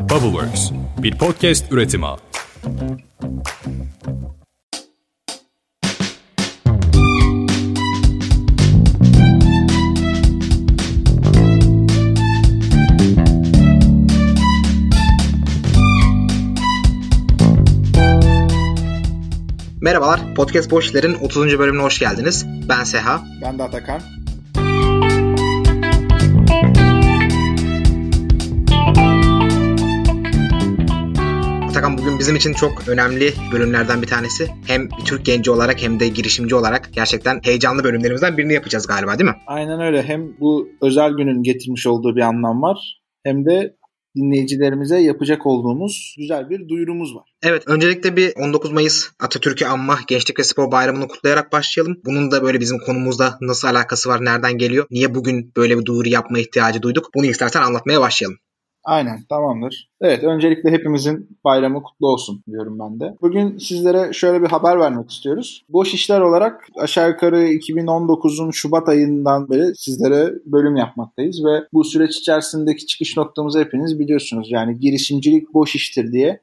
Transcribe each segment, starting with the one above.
Bubbleworks, bir podcast üretimi. Merhabalar, Podcast Boş İşler'in 30. bölümüne hoş geldiniz. Ben Seha. Ben de Atakan. Atakan bugün bizim için çok önemli bölümlerden bir tanesi. Hem bir Türk genci olarak hem de girişimci olarak gerçekten heyecanlı bölümlerimizden birini yapacağız galiba değil mi? Aynen öyle. Hem bu özel günün getirmiş olduğu bir anlam var. Hem de dinleyicilerimize yapacak olduğumuz güzel bir duyurumuz var. Evet öncelikle bir 19 Mayıs Atatürk'ü anma Gençlik ve Spor Bayramı'nı kutlayarak başlayalım. Bunun da böyle bizim konumuzda nasıl alakası var, nereden geliyor, niye bugün böyle bir duyuru yapma ihtiyacı duyduk? Bunu istersen anlatmaya başlayalım. Aynen tamamdır. Evet öncelikle hepimizin bayramı kutlu olsun diyorum ben de. Bugün sizlere şöyle bir haber vermek istiyoruz. Boş işler olarak aşağı yukarı 2019'un Şubat ayından beri sizlere bölüm yapmaktayız ve bu süreç içerisindeki çıkış noktamızı hepiniz biliyorsunuz. Yani girişimcilik boş iştir diye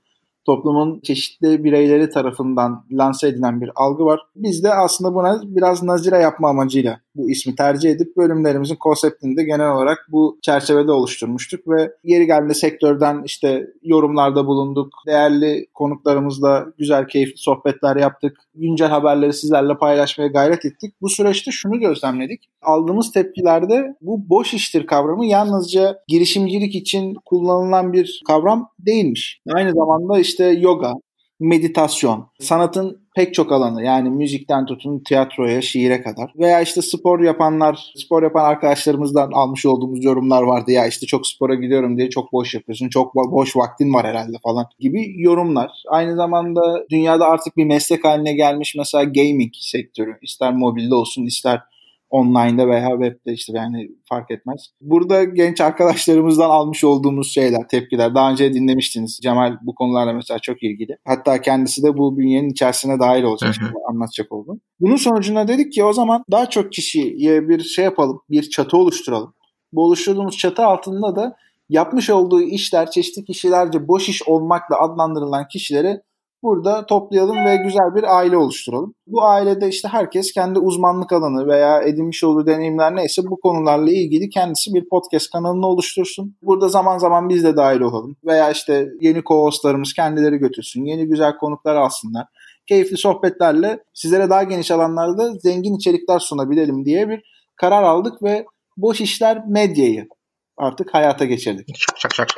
toplumun çeşitli bireyleri tarafından lanse edilen bir algı var. Biz de aslında buna biraz nazire yapma amacıyla bu ismi tercih edip bölümlerimizin konseptini de genel olarak bu çerçevede oluşturmuştuk ve yeri geldiğinde sektörden işte yorumlarda bulunduk. Değerli konuklarımızla güzel keyifli sohbetler yaptık. Güncel haberleri sizlerle paylaşmaya gayret ettik. Bu süreçte şunu gözlemledik. Aldığımız tepkilerde bu boş iştir kavramı yalnızca girişimcilik için kullanılan bir kavram değilmiş. Aynı zamanda işte yoga, meditasyon, sanatın pek çok alanı yani müzikten tutun tiyatroya, şiire kadar veya işte spor yapanlar, spor yapan arkadaşlarımızdan almış olduğumuz yorumlar vardı ya işte çok spora gidiyorum diye çok boş yapıyorsun, çok boş vaktin var herhalde falan gibi yorumlar. Aynı zamanda dünyada artık bir meslek haline gelmiş mesela gaming sektörü ister mobilde olsun ister online'da veya webde işte yani fark etmez. Burada genç arkadaşlarımızdan almış olduğumuz şeyler, tepkiler. Daha önce dinlemiştiniz. Cemal bu konularla mesela çok ilgili. Hatta kendisi de bu bünyenin içerisine dahil olacak. anlatacak oldum. Bunun sonucunda dedik ki o zaman daha çok kişiye bir şey yapalım. Bir çatı oluşturalım. Bu oluşturduğumuz çatı altında da yapmış olduğu işler çeşitli kişilerce boş iş olmakla adlandırılan kişileri burada toplayalım ve güzel bir aile oluşturalım. Bu ailede işte herkes kendi uzmanlık alanı veya edinmiş olduğu deneyimler neyse bu konularla ilgili kendisi bir podcast kanalını oluştursun. Burada zaman zaman biz de dahil olalım veya işte yeni co-hostlarımız kendileri götürsün, yeni güzel konuklar alsınlar. Keyifli sohbetlerle sizlere daha geniş alanlarda zengin içerikler sunabilelim diye bir karar aldık ve Boş işler Medya'yı artık hayata geçirdik. Şak şak şak şak.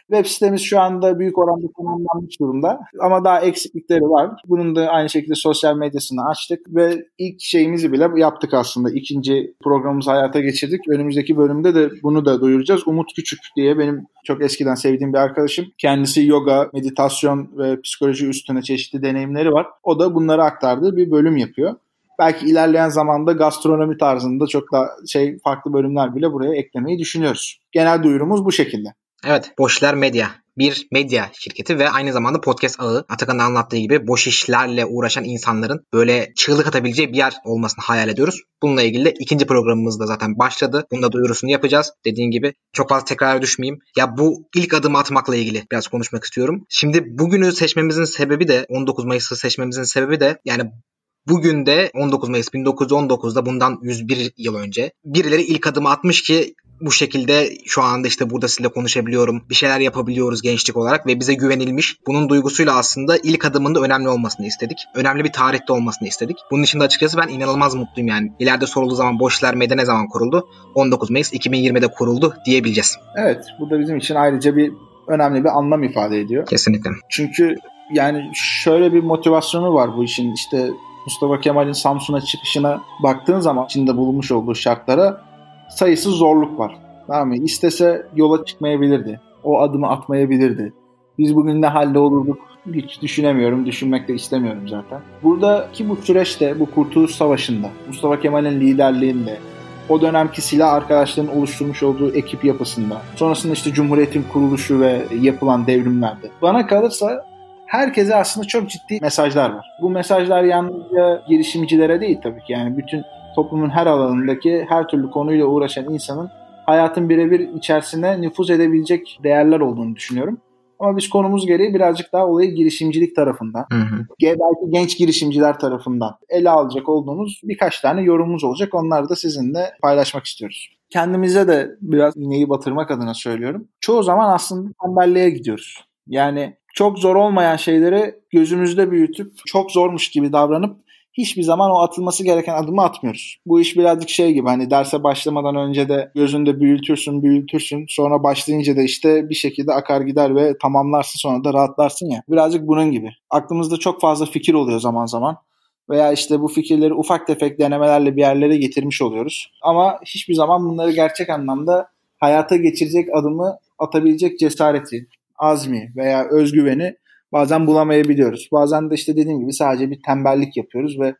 Web sitemiz şu anda büyük oranda tamamlanmış durumda ama daha eksiklikleri var. Bunun da aynı şekilde sosyal medyasını açtık ve ilk şeyimizi bile yaptık aslında. İkinci programımızı hayata geçirdik. Önümüzdeki bölümde de bunu da duyuracağız. Umut Küçük diye benim çok eskiden sevdiğim bir arkadaşım. Kendisi yoga, meditasyon ve psikoloji üstüne çeşitli deneyimleri var. O da bunları aktardığı bir bölüm yapıyor belki ilerleyen zamanda gastronomi tarzında çok da şey farklı bölümler bile buraya eklemeyi düşünüyoruz. Genel duyurumuz bu şekilde. Evet, Boşlar Medya bir medya şirketi ve aynı zamanda podcast ağı. Atakan'ın anlattığı gibi boş işlerle uğraşan insanların böyle çığlık atabileceği bir yer olmasını hayal ediyoruz. Bununla ilgili de ikinci programımız da zaten başladı. Bunda duyurusunu yapacağız. Dediğim gibi çok fazla tekrar düşmeyeyim. Ya bu ilk adımı atmakla ilgili biraz konuşmak istiyorum. Şimdi bugünü seçmemizin sebebi de 19 Mayıs'ı seçmemizin sebebi de yani Bugün de 19 Mayıs 1919'da bundan 101 yıl önce birileri ilk adımı atmış ki bu şekilde şu anda işte burada sizinle konuşabiliyorum. Bir şeyler yapabiliyoruz gençlik olarak ve bize güvenilmiş. Bunun duygusuyla aslında ilk adımında önemli olmasını istedik. Önemli bir tarihte olmasını istedik. Bunun için de açıkçası ben inanılmaz mutluyum yani. İleride sorulduğu zaman Boşlar Medya ne zaman kuruldu? 19 Mayıs 2020'de kuruldu diyebileceğiz. Evet bu da bizim için ayrıca bir önemli bir anlam ifade ediyor. Kesinlikle. Çünkü yani şöyle bir motivasyonu var bu işin işte Mustafa Kemal'in Samsun'a çıkışına baktığın zaman içinde bulunmuş olduğu şartlara sayısız zorluk var. Tamam mı? İstese yola çıkmayabilirdi. O adımı atmayabilirdi. Biz bugün ne halde olurduk hiç düşünemiyorum, düşünmek de istemiyorum zaten. Buradaki bu süreçte, bu Kurtuluş Savaşı'nda, Mustafa Kemal'in liderliğinde, o dönemki silah arkadaşlarının oluşturmuş olduğu ekip yapısında, sonrasında işte Cumhuriyet'in kuruluşu ve yapılan devrimlerde. Bana kalırsa herkese aslında çok ciddi mesajlar var. Bu mesajlar yalnızca girişimcilere değil tabii ki. Yani bütün toplumun her alanındaki her türlü konuyla uğraşan insanın hayatın birebir içerisine nüfuz edebilecek değerler olduğunu düşünüyorum. Ama biz konumuz gereği birazcık daha olayı girişimcilik tarafından, Hı hı. belki genç girişimciler tarafından ele alacak olduğumuz birkaç tane yorumumuz olacak. Onları da sizinle paylaşmak istiyoruz. Kendimize de biraz iğneyi batırmak adına söylüyorum. Çoğu zaman aslında tembelliğe gidiyoruz. Yani çok zor olmayan şeyleri gözümüzde büyütüp çok zormuş gibi davranıp hiçbir zaman o atılması gereken adımı atmıyoruz. Bu iş birazcık şey gibi hani derse başlamadan önce de gözünde büyütürsün büyütürsün sonra başlayınca da işte bir şekilde akar gider ve tamamlarsın sonra da rahatlarsın ya. Birazcık bunun gibi. Aklımızda çok fazla fikir oluyor zaman zaman veya işte bu fikirleri ufak tefek denemelerle bir yerlere getirmiş oluyoruz. Ama hiçbir zaman bunları gerçek anlamda hayata geçirecek adımı atabilecek cesareti, azmi veya özgüveni bazen bulamayabiliyoruz. Bazen de işte dediğim gibi sadece bir tembellik yapıyoruz ve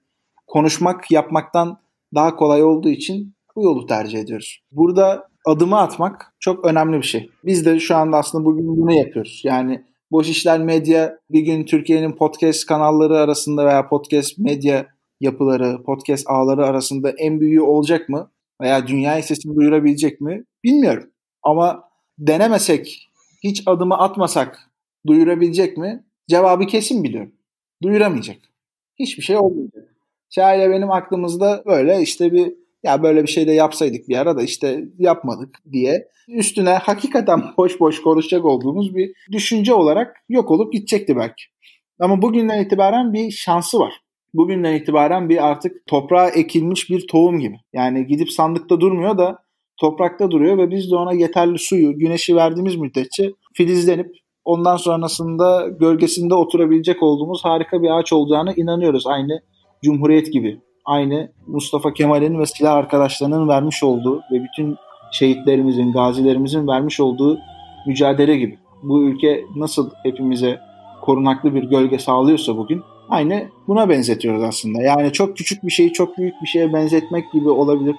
konuşmak yapmaktan daha kolay olduğu için bu yolu tercih ediyoruz. Burada adımı atmak çok önemli bir şey. Biz de şu anda aslında bugün bunu yapıyoruz. Yani Boş İşler Medya bir gün Türkiye'nin podcast kanalları arasında veya podcast medya yapıları, podcast ağları arasında en büyüğü olacak mı? Veya dünya sesini duyurabilecek mi? Bilmiyorum. Ama denemesek, hiç adımı atmasak duyurabilecek mi? Cevabı kesin biliyorum. Duyuramayacak. Hiçbir şey olmayacak. Şair'le benim aklımızda böyle işte bir ya böyle bir şey de yapsaydık bir ara da işte yapmadık diye üstüne hakikaten boş boş konuşacak olduğumuz bir düşünce olarak yok olup gidecekti belki. Ama bugünden itibaren bir şansı var. Bugünden itibaren bir artık toprağa ekilmiş bir tohum gibi. Yani gidip sandıkta durmuyor da toprakta duruyor ve biz de ona yeterli suyu, güneşi verdiğimiz müddetçe filizlenip ondan sonrasında gölgesinde oturabilecek olduğumuz harika bir ağaç olacağını inanıyoruz. Aynı Cumhuriyet gibi. Aynı Mustafa Kemal'in ve silah arkadaşlarının vermiş olduğu ve bütün şehitlerimizin, gazilerimizin vermiş olduğu mücadele gibi. Bu ülke nasıl hepimize korunaklı bir gölge sağlıyorsa bugün aynı buna benzetiyoruz aslında. Yani çok küçük bir şeyi çok büyük bir şeye benzetmek gibi olabilir.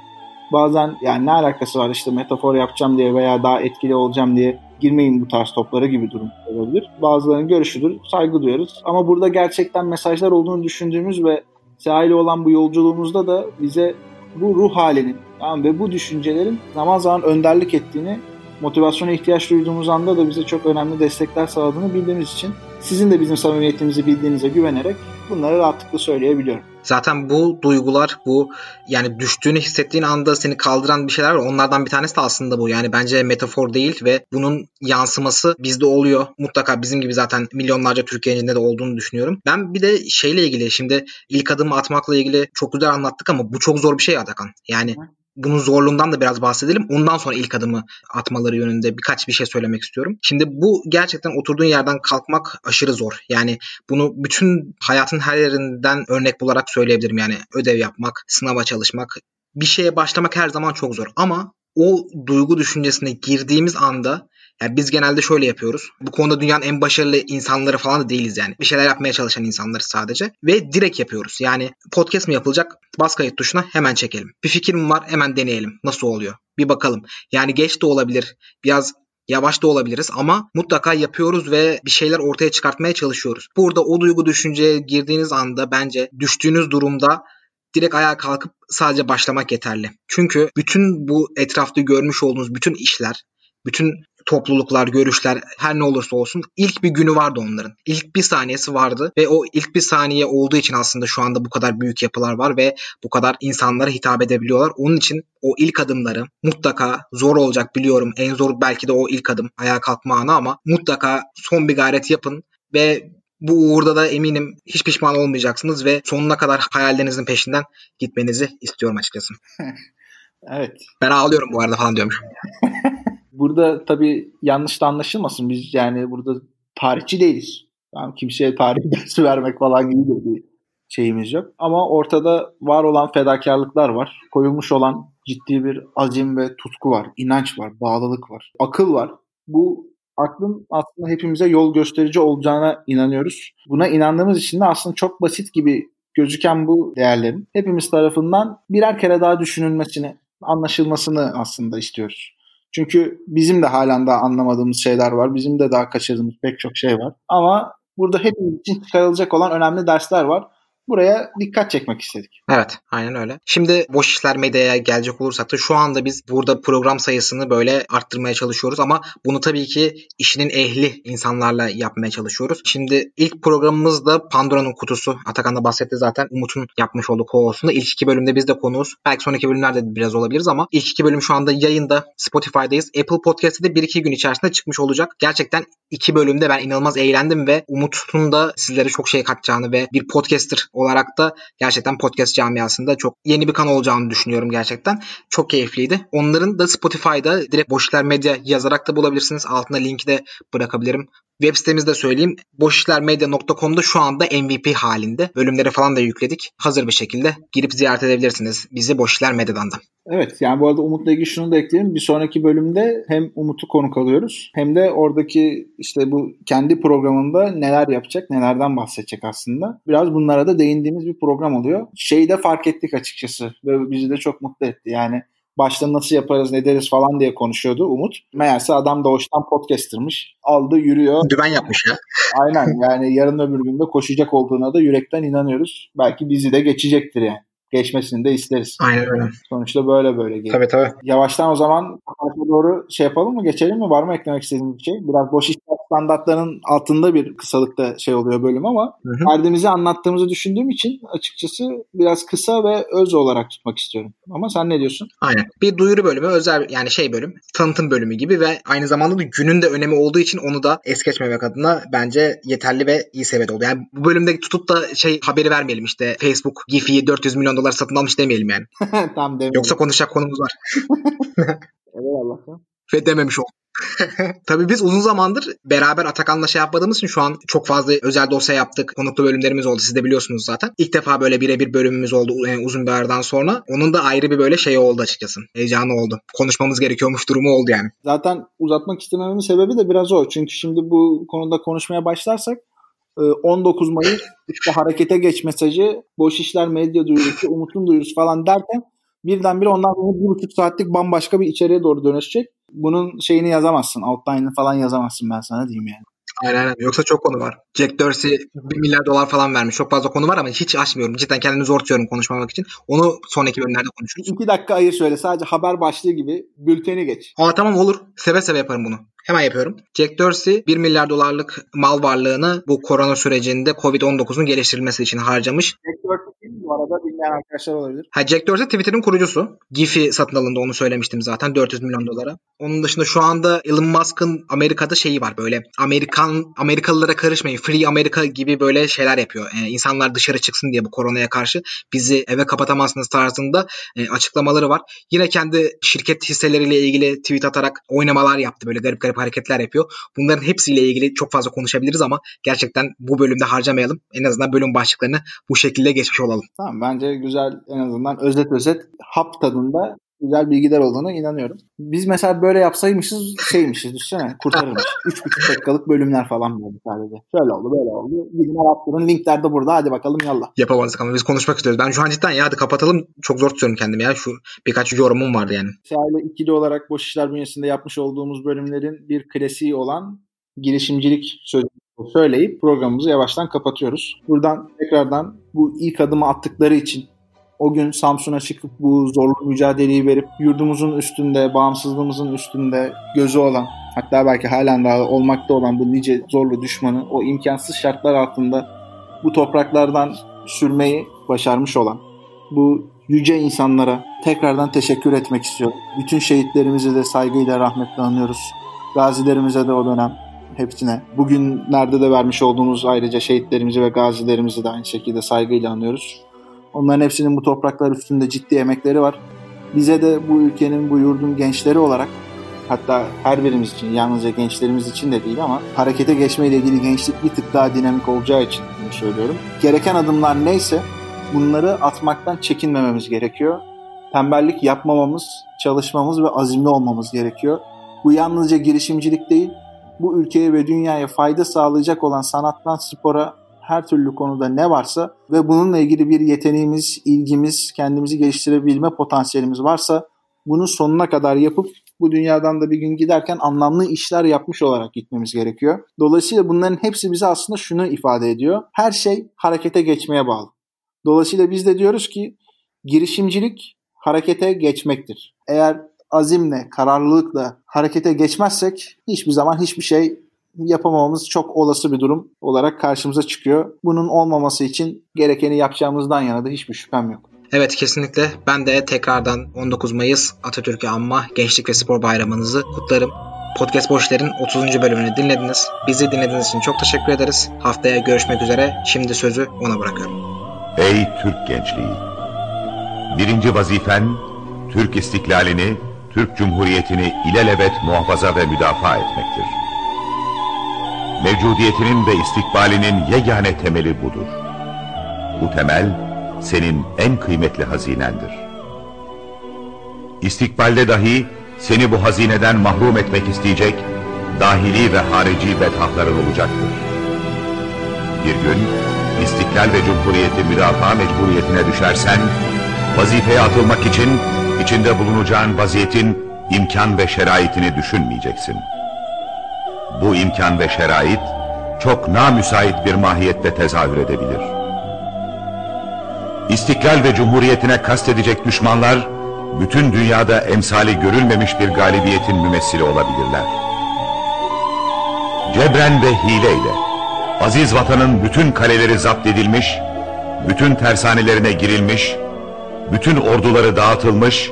Bazen yani ne alakası var işte metafor yapacağım diye veya daha etkili olacağım diye girmeyin bu tarz toplara gibi durum olabilir. Bazılarının görüşüdür, saygı duyarız. Ama burada gerçekten mesajlar olduğunu düşündüğümüz ve sahile olan bu yolculuğumuzda da bize bu ruh halinin tamam, ve bu düşüncelerin zaman zaman önderlik ettiğini, motivasyona ihtiyaç duyduğumuz anda da bize çok önemli destekler sağladığını bildiğimiz için sizin de bizim samimiyetimizi bildiğinize güvenerek bunları rahatlıkla söyleyebiliyorum. Zaten bu duygular bu yani düştüğünü hissettiğin anda seni kaldıran bir şeyler var. Onlardan bir tanesi de aslında bu. Yani bence metafor değil ve bunun yansıması bizde oluyor. Mutlaka bizim gibi zaten milyonlarca Türk gencinde de olduğunu düşünüyorum. Ben bir de şeyle ilgili şimdi ilk adımı atmakla ilgili çok güzel anlattık ama bu çok zor bir şey Atakan. Yani bunun zorluğundan da biraz bahsedelim. Ondan sonra ilk adımı atmaları yönünde birkaç bir şey söylemek istiyorum. Şimdi bu gerçekten oturduğun yerden kalkmak aşırı zor. Yani bunu bütün hayatın her yerinden örnek bularak söyleyebilirim. Yani ödev yapmak, sınava çalışmak, bir şeye başlamak her zaman çok zor. Ama o duygu düşüncesine girdiğimiz anda yani biz genelde şöyle yapıyoruz. Bu konuda dünyanın en başarılı insanları falan da değiliz yani. Bir şeyler yapmaya çalışan insanları sadece. Ve direkt yapıyoruz. Yani podcast mi yapılacak? Bas kayıt tuşuna hemen çekelim. Bir fikrim var hemen deneyelim. Nasıl oluyor? Bir bakalım. Yani geç de olabilir. Biraz Yavaş da olabiliriz ama mutlaka yapıyoruz ve bir şeyler ortaya çıkartmaya çalışıyoruz. Burada o duygu düşünceye girdiğiniz anda bence düştüğünüz durumda direkt ayağa kalkıp sadece başlamak yeterli. Çünkü bütün bu etrafta görmüş olduğunuz bütün işler, bütün topluluklar, görüşler her ne olursa olsun ilk bir günü vardı onların. İlk bir saniyesi vardı ve o ilk bir saniye olduğu için aslında şu anda bu kadar büyük yapılar var ve bu kadar insanlara hitap edebiliyorlar. Onun için o ilk adımları mutlaka zor olacak biliyorum. En zor belki de o ilk adım ayağa kalkma anı ama mutlaka son bir gayret yapın ve bu uğurda da eminim hiç pişman olmayacaksınız ve sonuna kadar hayallerinizin peşinden gitmenizi istiyorum açıkçası. evet. Ben ağlıyorum bu arada falan diyormuş. burada tabii yanlış da anlaşılmasın. Biz yani burada tarihçi değiliz. Yani kimseye tarih dersi vermek falan gibi de bir şeyimiz yok. Ama ortada var olan fedakarlıklar var. Koyulmuş olan ciddi bir azim ve tutku var. inanç var, bağlılık var, akıl var. Bu aklın aslında hepimize yol gösterici olacağına inanıyoruz. Buna inandığımız için de aslında çok basit gibi gözüken bu değerlerin hepimiz tarafından birer kere daha düşünülmesini, anlaşılmasını aslında istiyoruz. Çünkü bizim de halen daha anlamadığımız şeyler var. Bizim de daha kaçırdığımız pek çok şey var. Ama burada hepimiz için çıkarılacak olan önemli dersler var. Buraya dikkat çekmek istedik. Evet aynen öyle. Şimdi boş işler medyaya gelecek olursak da şu anda biz burada program sayısını böyle arttırmaya çalışıyoruz ama bunu tabii ki işinin ehli insanlarla yapmaya çalışıyoruz. Şimdi ilk programımız da Pandora'nın kutusu. Atakan da bahsetti zaten. Umut'un yapmış olduğu co-host'unda. İlk iki bölümde biz de konuğuz. Belki sonraki bölümlerde de biraz olabiliriz ama ilk iki bölüm şu anda yayında. Spotify'dayız. Apple Podcast'te de bir iki gün içerisinde çıkmış olacak. Gerçekten iki bölümde ben inanılmaz eğlendim ve Umut'un da sizlere çok şey katacağını ve bir podcaster olarak da gerçekten podcast camiasında çok yeni bir kanal olacağını düşünüyorum gerçekten. Çok keyifliydi. Onların da Spotify'da direkt Boşlar Medya yazarak da bulabilirsiniz. Altına linki de bırakabilirim. Web sitemizde söyleyeyim. Boşişlermedya.com'da şu anda MVP halinde. Bölümleri falan da yükledik. Hazır bir şekilde girip ziyaret edebilirsiniz bizi Boşişler Medya'dan da. Evet yani bu arada Umut'la ilgili şunu da ekleyeyim. Bir sonraki bölümde hem Umut'u konuk alıyoruz hem de oradaki işte bu kendi programında neler yapacak, nelerden bahsedecek aslında. Biraz bunlara da değindiğimiz bir program oluyor. Şeyi de fark ettik açıkçası ve bizi de çok mutlu etti. Yani başta nasıl yaparız ne deriz falan diye konuşuyordu Umut. Meğerse adam doğuştan podcastermış. Aldı yürüyor. Düven yapmış ya. Aynen yani yarın öbür günde koşacak olduğuna da yürekten inanıyoruz. Belki bizi de geçecektir yani geçmesini de isteriz. Aynen öyle. Sonuçta böyle böyle geliyor. Tabii tabii. Yavaştan o zaman doğru şey yapalım mı? Geçelim mi? Var mı eklemek istediğiniz bir şey? Biraz boş işler standartlarının altında bir kısalıkta şey oluyor bölüm ama derdimizi anlattığımızı düşündüğüm için açıkçası biraz kısa ve öz olarak tutmak istiyorum. Ama sen ne diyorsun? Aynen. Bir duyuru bölümü, özel yani şey bölüm, tanıtım bölümü gibi ve aynı zamanda da günün de önemi olduğu için onu da es geçmemek adına bence yeterli ve iyi seviyede oldu. Yani bu bölümde tutup da şey haberi vermeyelim işte Facebook Giphy'yi 400 milyon dolar satın almış demeyelim yani. Tam demeyelim. Yoksa konuşacak konumuz var. evet Allah'ım. Ve dememiş olduk. Tabii biz uzun zamandır beraber Atakan'la şey yapmadığımız için şu an çok fazla özel dosya yaptık. Konuklu bölümlerimiz oldu. Siz de biliyorsunuz zaten. İlk defa böyle birebir bölümümüz oldu uzun bir aradan sonra. Onun da ayrı bir böyle şey oldu açıkçası. Heyecanı oldu. Konuşmamız gerekiyormuş durumu oldu yani. Zaten uzatmak istemememin sebebi de biraz o. Çünkü şimdi bu konuda konuşmaya başlarsak 19 Mayıs işte harekete geç mesajı, boş işler medya duyurusu, umutun duyurusu falan derken birdenbire ondan sonra bir buçuk saatlik bambaşka bir içeriye doğru dönüşecek. Bunun şeyini yazamazsın. Outline'ını falan yazamazsın ben sana diyeyim yani. Aynen aynen. Yoksa çok konu var. Jack Dorsey 1 milyar dolar falan vermiş. Çok fazla konu var ama hiç açmıyorum. Cidden kendimi zor tutuyorum konuşmamak için. Onu sonraki bölümlerde konuşuruz. İki dakika ayır şöyle. Sadece haber başlığı gibi bülteni geç. Aa tamam olur. Seve seve yaparım bunu. Hemen yapıyorum. Jack Dorsey 1 milyar dolarlık mal varlığını bu korona sürecinde Covid-19'un geliştirilmesi için harcamış. Jack Dorsey bu arada bilmeyen arkadaşlar olabilir. Ha, Jack Dorsey Twitter'ın kurucusu. Giphy satın alındı onu söylemiştim zaten 400 milyon dolara. Onun dışında şu anda Elon Musk'ın Amerika'da şeyi var böyle Amerikan Amerikalılara karışmayın Free America gibi böyle şeyler yapıyor. Ee, insanlar dışarı çıksın diye bu koronaya karşı bizi eve kapatamazsınız tarzında e, açıklamaları var. Yine kendi şirket hisseleriyle ilgili tweet atarak oynamalar yaptı. Böyle garip garip hareketler yapıyor. Bunların hepsiyle ilgili çok fazla konuşabiliriz ama gerçekten bu bölümde harcamayalım. En azından bölüm başlıklarını bu şekilde geçmiş olalım. Tamam bence güzel en azından özet özet hap tadında güzel bilgiler olduğuna inanıyorum. Biz mesela böyle yapsaymışız şeymişiz düşünsene kurtarırmış. 3,5 dakikalık bölümler falan böyle sadece. Şöyle oldu böyle oldu. Gidin arattırın linkler de burada hadi bakalım yallah. Yapamazdık ama biz konuşmak istiyoruz. Ben şu an cidden ya hadi kapatalım çok zor tutuyorum kendimi ya. Şu birkaç yorumum vardı yani. Şahin'le ikili olarak Boş İşler bünyesinde yapmış olduğumuz bölümlerin bir klasiği olan girişimcilik sözü söyleyip programımızı yavaştan kapatıyoruz. Buradan tekrardan bu ilk adımı attıkları için o gün Samsun'a çıkıp bu zorlu mücadeleyi verip yurdumuzun üstünde, bağımsızlığımızın üstünde gözü olan hatta belki halen daha olmakta olan bu nice zorlu düşmanı o imkansız şartlar altında bu topraklardan sürmeyi başarmış olan bu yüce insanlara tekrardan teşekkür etmek istiyorum. Bütün şehitlerimizi de saygıyla rahmetle anıyoruz. Gazilerimize de o dönem hepsine. Bugünlerde de vermiş olduğumuz ayrıca şehitlerimizi ve gazilerimizi de aynı şekilde saygıyla anıyoruz. Onların hepsinin bu topraklar üstünde ciddi emekleri var. Bize de bu ülkenin, bu yurdun gençleri olarak hatta her birimiz için, yalnızca gençlerimiz için de değil ama harekete geçmeyle ilgili gençlik bir tık daha dinamik olacağı için bunu söylüyorum. Gereken adımlar neyse bunları atmaktan çekinmememiz gerekiyor. Tembellik yapmamamız, çalışmamız ve azimli olmamız gerekiyor. Bu yalnızca girişimcilik değil, bu ülkeye ve dünyaya fayda sağlayacak olan sanattan spora her türlü konuda ne varsa ve bununla ilgili bir yeteneğimiz, ilgimiz, kendimizi geliştirebilme potansiyelimiz varsa bunu sonuna kadar yapıp bu dünyadan da bir gün giderken anlamlı işler yapmış olarak gitmemiz gerekiyor. Dolayısıyla bunların hepsi bize aslında şunu ifade ediyor. Her şey harekete geçmeye bağlı. Dolayısıyla biz de diyoruz ki girişimcilik harekete geçmektir. Eğer azimle, kararlılıkla harekete geçmezsek hiçbir zaman hiçbir şey yapamamamız çok olası bir durum olarak karşımıza çıkıyor. Bunun olmaması için gerekeni yapacağımızdan yana da hiçbir şüphem yok. Evet kesinlikle. Ben de tekrardan 19 Mayıs Atatürk'ü anma Gençlik ve Spor Bayramınızı kutlarım. Podcast Boşler'in 30. bölümünü dinlediniz. Bizi dinlediğiniz için çok teşekkür ederiz. Haftaya görüşmek üzere. Şimdi sözü ona bırakıyorum. Ey Türk gençliği! Birinci vazifen Türk istiklalini, Türk Cumhuriyeti'ni ilelebet muhafaza ve müdafaa etmektir. Mevcudiyetinin ve istikbalinin yegane temeli budur. Bu temel, senin en kıymetli hazinendir. İstikbalde dahi seni bu hazineden mahrum etmek isteyecek dahili ve harici bedhahların olacaktır. Bir gün istiklal ve cumhuriyeti müdafaa mecburiyetine düşersen, vazifeye atılmak için içinde bulunacağın vaziyetin imkan ve şeraitini düşünmeyeceksin. Bu imkan ve şerait çok namüsait bir mahiyette tezahür edebilir. İstiklal ve cumhuriyetine kastedecek düşmanlar, bütün dünyada emsali görülmemiş bir galibiyetin mümessili olabilirler. Cebren ve hileyle, aziz vatanın bütün kaleleri zapt edilmiş, bütün tersanelerine girilmiş, bütün orduları dağıtılmış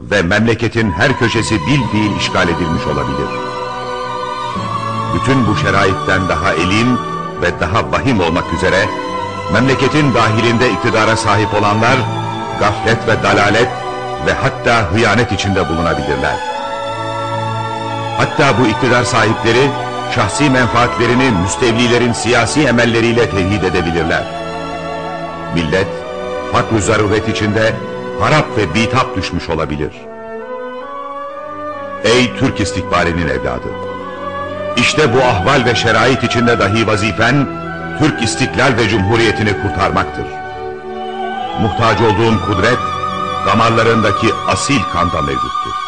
ve memleketin her köşesi bil fiil işgal edilmiş olabilir. Bütün bu şeraitten daha elim ve daha vahim olmak üzere, memleketin dahilinde iktidara sahip olanlar gaflet ve dalalet ve hatta hıyanet içinde bulunabilirler. Hatta bu iktidar sahipleri şahsi menfaatlerini müstevlilerin siyasi emelleriyle tevhid edebilirler. Millet fakr zaruret içinde harap ve bitap düşmüş olabilir. Ey Türk istikbalinin evladı! İşte bu ahval ve şerait içinde dahi vazifen Türk istiklal ve cumhuriyetini kurtarmaktır. Muhtaç olduğun kudret, damarlarındaki asil kanda mevcuttur.